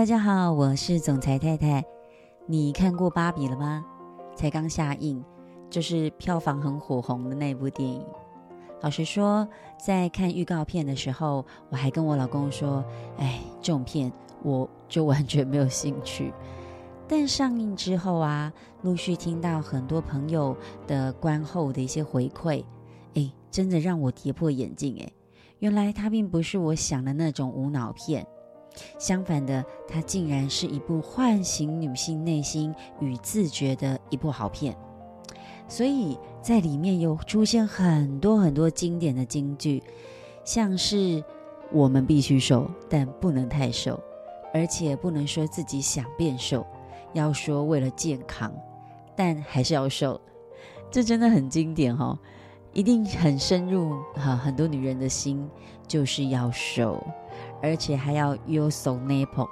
大家好，我是总裁太太。你看过《芭比》了吗？才刚下映，就是票房很火红的那部电影。老实说，在看预告片的时候，我还跟我老公说：“哎，这种片我就完全没有兴趣。”但上映之后啊，陆续听到很多朋友的观后的一些回馈，哎，真的让我跌破眼镜哎！原来它并不是我想的那种无脑片。相反的，它竟然是一部唤醒女性内心与自觉的一部好片。所以在里面有出现很多很多经典的金句，像是“我们必须瘦，但不能太瘦，而且不能说自己想变瘦，要说为了健康，但还是要瘦”。这真的很经典哦，一定很深入哈很多女人的心，就是要瘦。而且还要 you so nipple，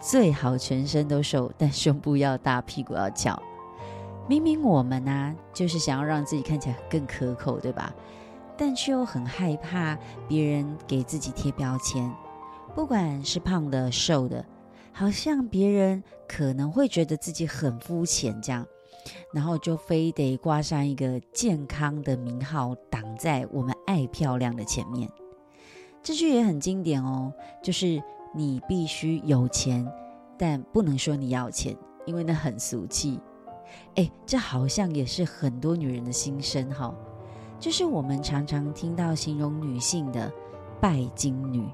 最好全身都瘦，但胸部要大，屁股要翘。明明我们、啊，就是想要让自己看起来更可口，对吧？但却又很害怕别人给自己贴标签，不管是胖的、瘦的，好像别人可能会觉得自己很肤浅这样，然后就非得挂上一个健康的名号，挡在我们爱漂亮的前面。这句也很经典哦，就是你必须有钱，但不能说你要钱，因为那很俗气。哎，这好像也是很多女人的心声哈、就是我们常常听到形容女性的拜金女，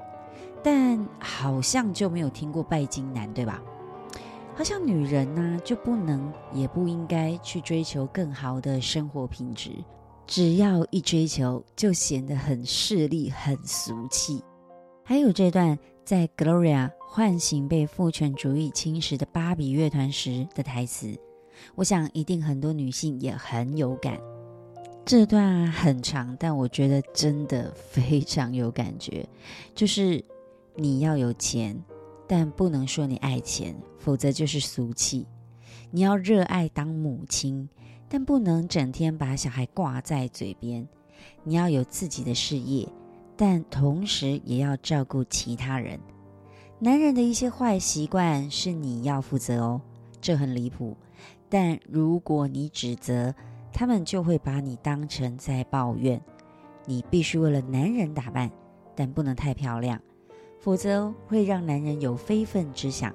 但好像就没有听过拜金男，对吧？好像女人呢就不能也不应该去追求更好的生活品质。只要一追求，就显得很势利、很俗气。还有这段在 Gloria 唤醒被父权主义侵蚀的芭比乐团时的台词，我想一定很多女性也很有感。这段很长，但我觉得真的非常有感觉。就是你要有钱，但不能说你爱钱，否则就是俗气。你要热爱当母亲。但不能整天把小孩挂在嘴边，你要有自己的事业，但同时也要照顾其他人。男人的一些坏习惯是你要负责哦，这很离谱。但如果你指责，他们就会把你当成在抱怨。你必须为了男人打扮，但不能太漂亮，否则会让男人有非分之想，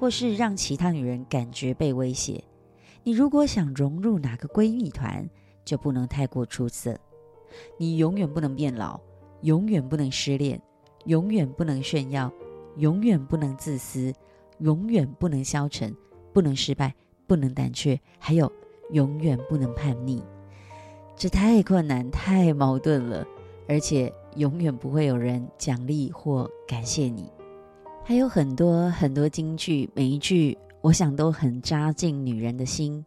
或是让其他女人感觉被威胁。你如果想融入哪个闺蜜团，就不能太过出色。你永远不能变老，永远不能失恋，永远不能炫耀，永远不能自私，永远不能消沉，不能失败，不能胆怯，还有永远不能叛逆。这太困难，太矛盾了，而且永远不会有人奖励或感谢你。还有很多很多金句，每一句。我想都很扎进女人的心，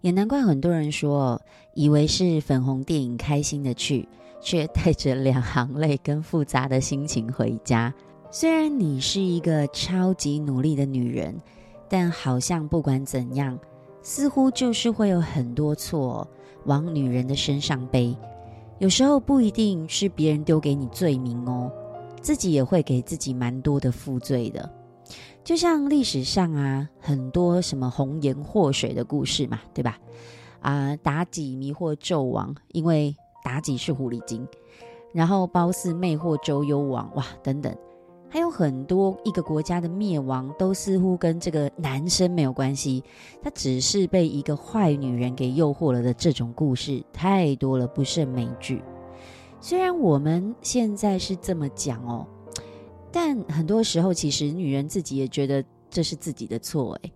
也难怪很多人说，以为是粉红电影，开心的去，却带着两行泪跟复杂的心情回家。虽然你是一个超级努力的女人，但好像不管怎样，似乎就是会有很多错往女人的身上背。有时候不一定是别人丢给你罪名哦，自己也会给自己蛮多的负罪的。就像历史上啊，很多什么红颜祸水的故事嘛，对吧？啊，妲己迷惑纣王，因为妲己是狐狸精；然后褒姒魅惑周幽王，哇，等等，还有很多一个国家的灭亡，都似乎跟这个男生没有关系，他只是被一个坏女人给诱惑了的这种故事太多了，不胜枚举。虽然我们现在是这么讲哦。但很多时候，其实女人自己也觉得这是自己的错。诶，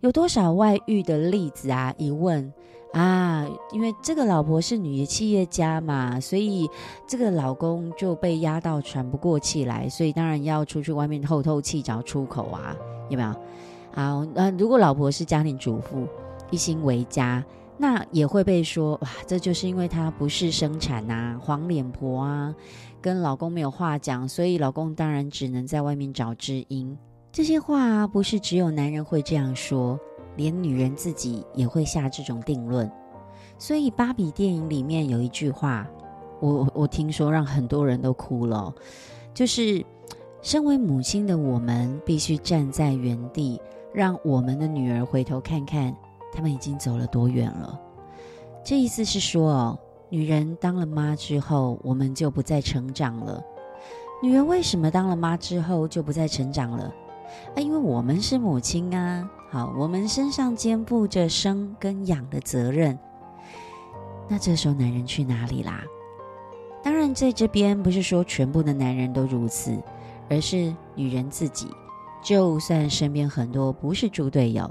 有多少外遇的例子啊？一问啊，因为这个老婆是女企业家嘛，所以这个老公就被压到喘不过气来，所以当然要出去外面透透气，找出口啊，有没有？啊，那如果老婆是家庭主妇，一心为家，那也会被说哇，这就是因为她不是生产啊，黄脸婆啊。跟老公没有话讲，所以老公当然只能在外面找知音。这些话不是只有男人会这样说，连女人自己也会下这种定论。所以芭比电影里面有一句话，我我听说让很多人都哭了，就是身为母亲的我们，必须站在原地，让我们的女儿回头看看，他们已经走了多远了。这意思是说，哦，女人当了妈之后，我们就不再成长了。女人为什么当了妈之后就不再成长了？啊，因为我们是母亲啊。好，我们身上肩负着生跟养的责任。那这时候男人去哪里啦？当然，在这边不是说全部的男人都如此。而是女人自己，就算身边很多不是猪队友，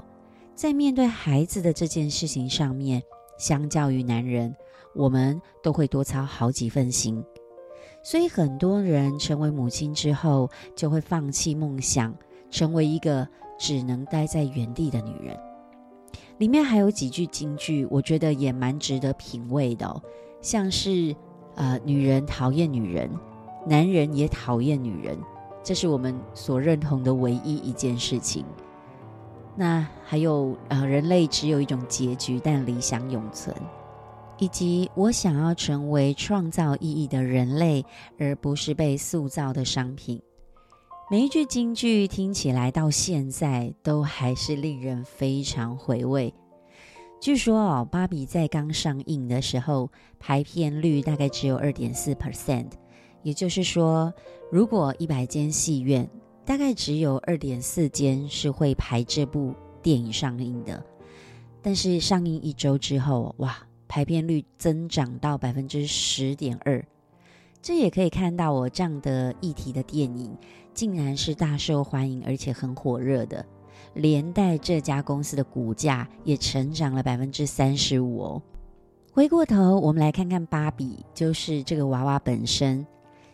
在面对孩子的这件事情上面，相较于男人，我们都会多操好几份心。所以很多人成为母亲之后，就会放弃梦想，成为一个只能待在原地的女人。里面还有几句金句，我觉得也蛮值得品味的，像是呃，女人讨厌女人，男人也讨厌女人。这是我们所认同的唯一一件事情。那还有，呃，人类只有一种结局，但理想永存，以及我想要成为创造意义的人类，而不是被塑造的商品。每一句金句听起来到现在都还是令人非常回味。据说哦，芭比在刚上映的时候，排片率大概只有二点四 percent。也就是说，如果一百间戏院，大概只有二点四间是会排这部电影上映的。但是上映一周之后，哇，排片率增长到百分之十点二。这也可以看到，我这样的议题的电影，竟然是大受欢迎，而且很火热的，连带这家公司的股价也成长了百分之三十五哦。回过头，我们来看看芭比，就是这个娃娃本身。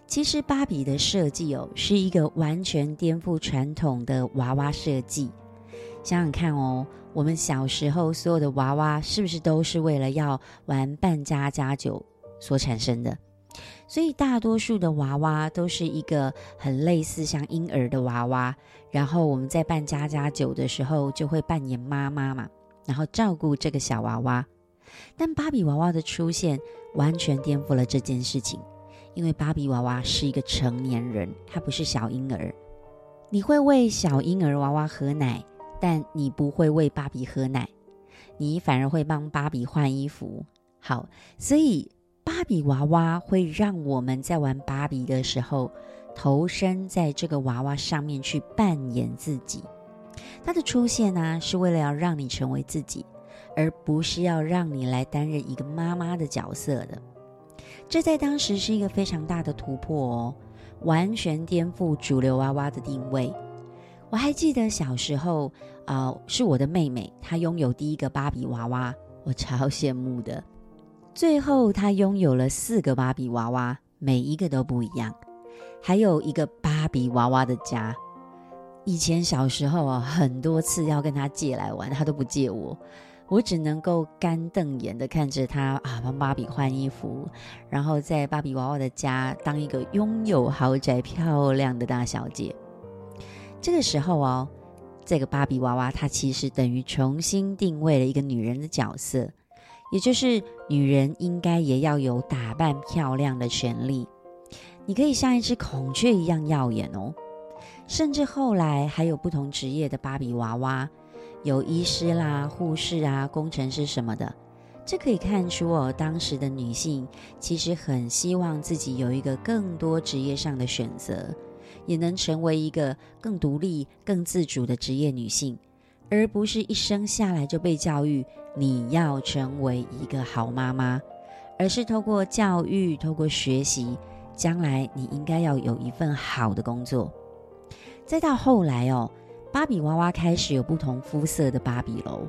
其实芭比的设计哦，是一个完全颠覆传统的娃娃设计。想想看哦，我们小时候所有的娃娃是不是都是为了要玩扮家家酒所产生的？所以大多数的娃娃都是一个很类似像婴儿的娃娃。然后我们在扮家家酒的时候，就会扮演妈妈嘛，然后照顾这个小娃娃。但芭比娃娃的出现，完全颠覆了这件事情。因为芭比娃娃是一个成年人，她不是小婴儿。你会喂小婴儿娃娃喝奶，但你不会喂芭比喝奶，你反而会帮芭比换衣服。好，所以芭比娃娃会让我们在玩芭比的时候，投身在这个娃娃上面去扮演自己。它的出现呢，是为了要让你成为自己，而不是要让你来担任一个妈妈的角色的。这在当时是一个非常大的突破哦，完全颠覆主流娃娃的定位。我还记得小时候，啊、是我的妹妹，她拥有第一个芭比娃娃，我超羡慕的。最后，她拥有了四个芭比娃娃，每一个都不一样，还有一个芭比娃娃的家。以前小时候啊，很多次要跟她借来玩，她都不借我。我只能够干瞪眼的看着她啊，帮芭比换衣服，然后在芭比娃娃的家当一个拥有豪宅、漂亮的大小姐。这个时候哦，这个芭比娃娃它其实等于重新定位了一个女人的角色，也就是女人应该也要有打扮漂亮的权利。你可以像一只孔雀一样耀眼哦，甚至后来还有不同职业的芭比娃娃。有医师啦、护士啊、工程师什么的，这可以看出哦，当时的女性其实很希望自己有一个更多职业上的选择，也能成为一个更独立、更自主的职业女性，而不是一生下来就被教育你要成为一个好妈妈，而是透过教育、透过学习，将来你应该要有一份好的工作。再到后来哦。芭比娃娃开始有不同肤色的芭比喽，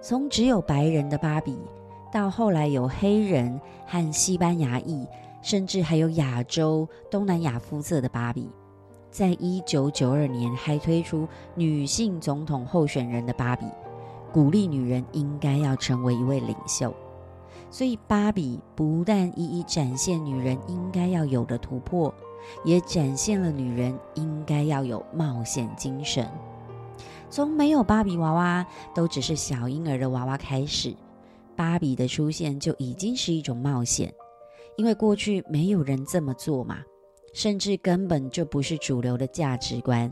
从只有白人的芭比，到后来有黑人和西班牙裔，甚至还有亚洲、东南亚肤色的芭比。在一九九二年还推出女性总统候选人的芭比，鼓励女人应该要成为一位领袖。所以芭比不但一一展现女人应该要有的突破，也展现了女人应该要有冒险精神。从没有芭比娃娃，都只是小婴儿的娃娃开始，芭比的出现就已经是一种冒险，因为过去没有人这么做嘛。甚至根本就不是主流的价值观。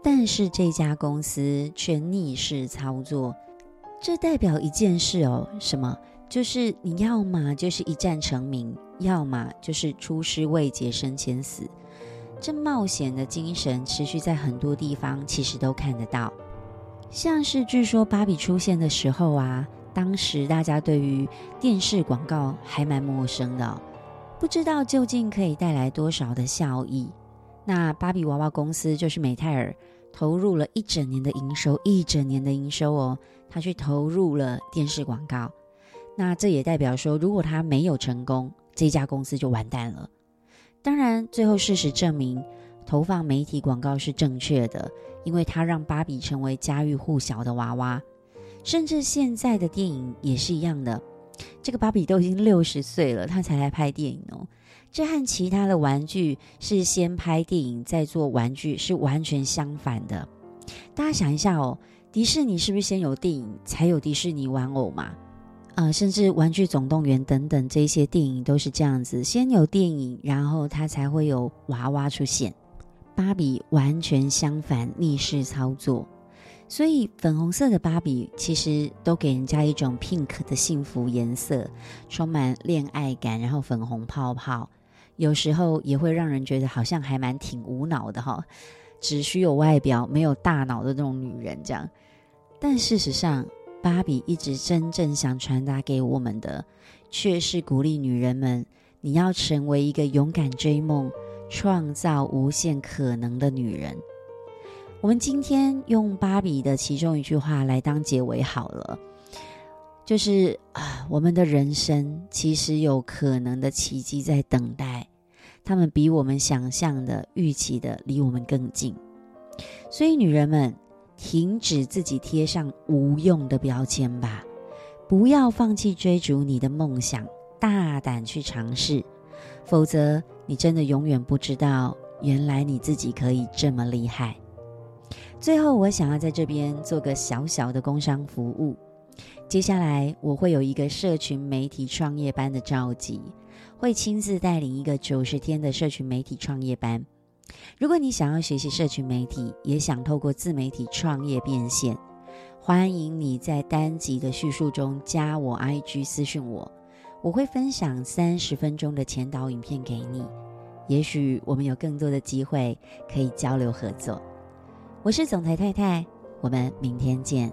但是这家公司却逆势操作，这代表一件事哦，什么？就是你要么就是一战成名，要么就是出师未捷身先死。这冒险的精神持续在很多地方，其实都看得到。像是据说芭比出现的时候啊，当时大家对于电视广告还蛮陌生的，不知道究竟可以带来多少的效益。那芭比娃娃公司就是美泰尔，投入了一整年的营收，一整年的营收哦，他去投入了电视广告。那这也代表说，如果他没有成功，这家公司就完蛋了。当然，最后事实证明，投放媒体广告是正确的，因为它让芭比成为家喻户晓的娃娃。甚至现在的电影也是一样的，这个芭比都已经六十岁了，他才来拍电影哦。这和其他的玩具是先拍电影再做玩具是完全相反的。大家想一下哦，迪士尼是不是先有电影才有迪士尼玩偶嘛？呃，甚至《玩具总动员》等等这些电影都是这样子，先有电影，然后它才会有娃娃出现。芭比完全相反，逆势操作，所以粉红色的芭比其实都给人家一种 pink 的幸福颜色，充满恋爱感，然后粉红泡泡，有时候也会让人觉得好像还蛮挺无脑的哈，只需有外表没有大脑的那种女人这样，但事实上。芭比一直真正想传达给我们的，却是鼓励女人们：你要成为一个勇敢追梦、创造无限可能的女人。我们今天用芭比的其中一句话来当结尾好了，就是啊，我们的人生其实有可能的奇迹在等待，他们比我们想象的、预期的离我们更近。所以，女人们。停止自己贴上无用的标签吧，不要放弃追逐你的梦想，大胆去尝试，否则你真的永远不知道，原来你自己可以这么厉害。最后，我想要在这边做个小小的工商服务，接下来我会有一个社群媒体创业班的召集，会亲自带领一个九十天的社群媒体创业班。如果你想要学习社群媒体，也想透过自媒体创业变现，欢迎你在单集的叙述中加我 IG 私讯我，我会分享三十分钟的前导影片给你。也许我们有更多的机会可以交流合作。我是总裁太太，我们明天见。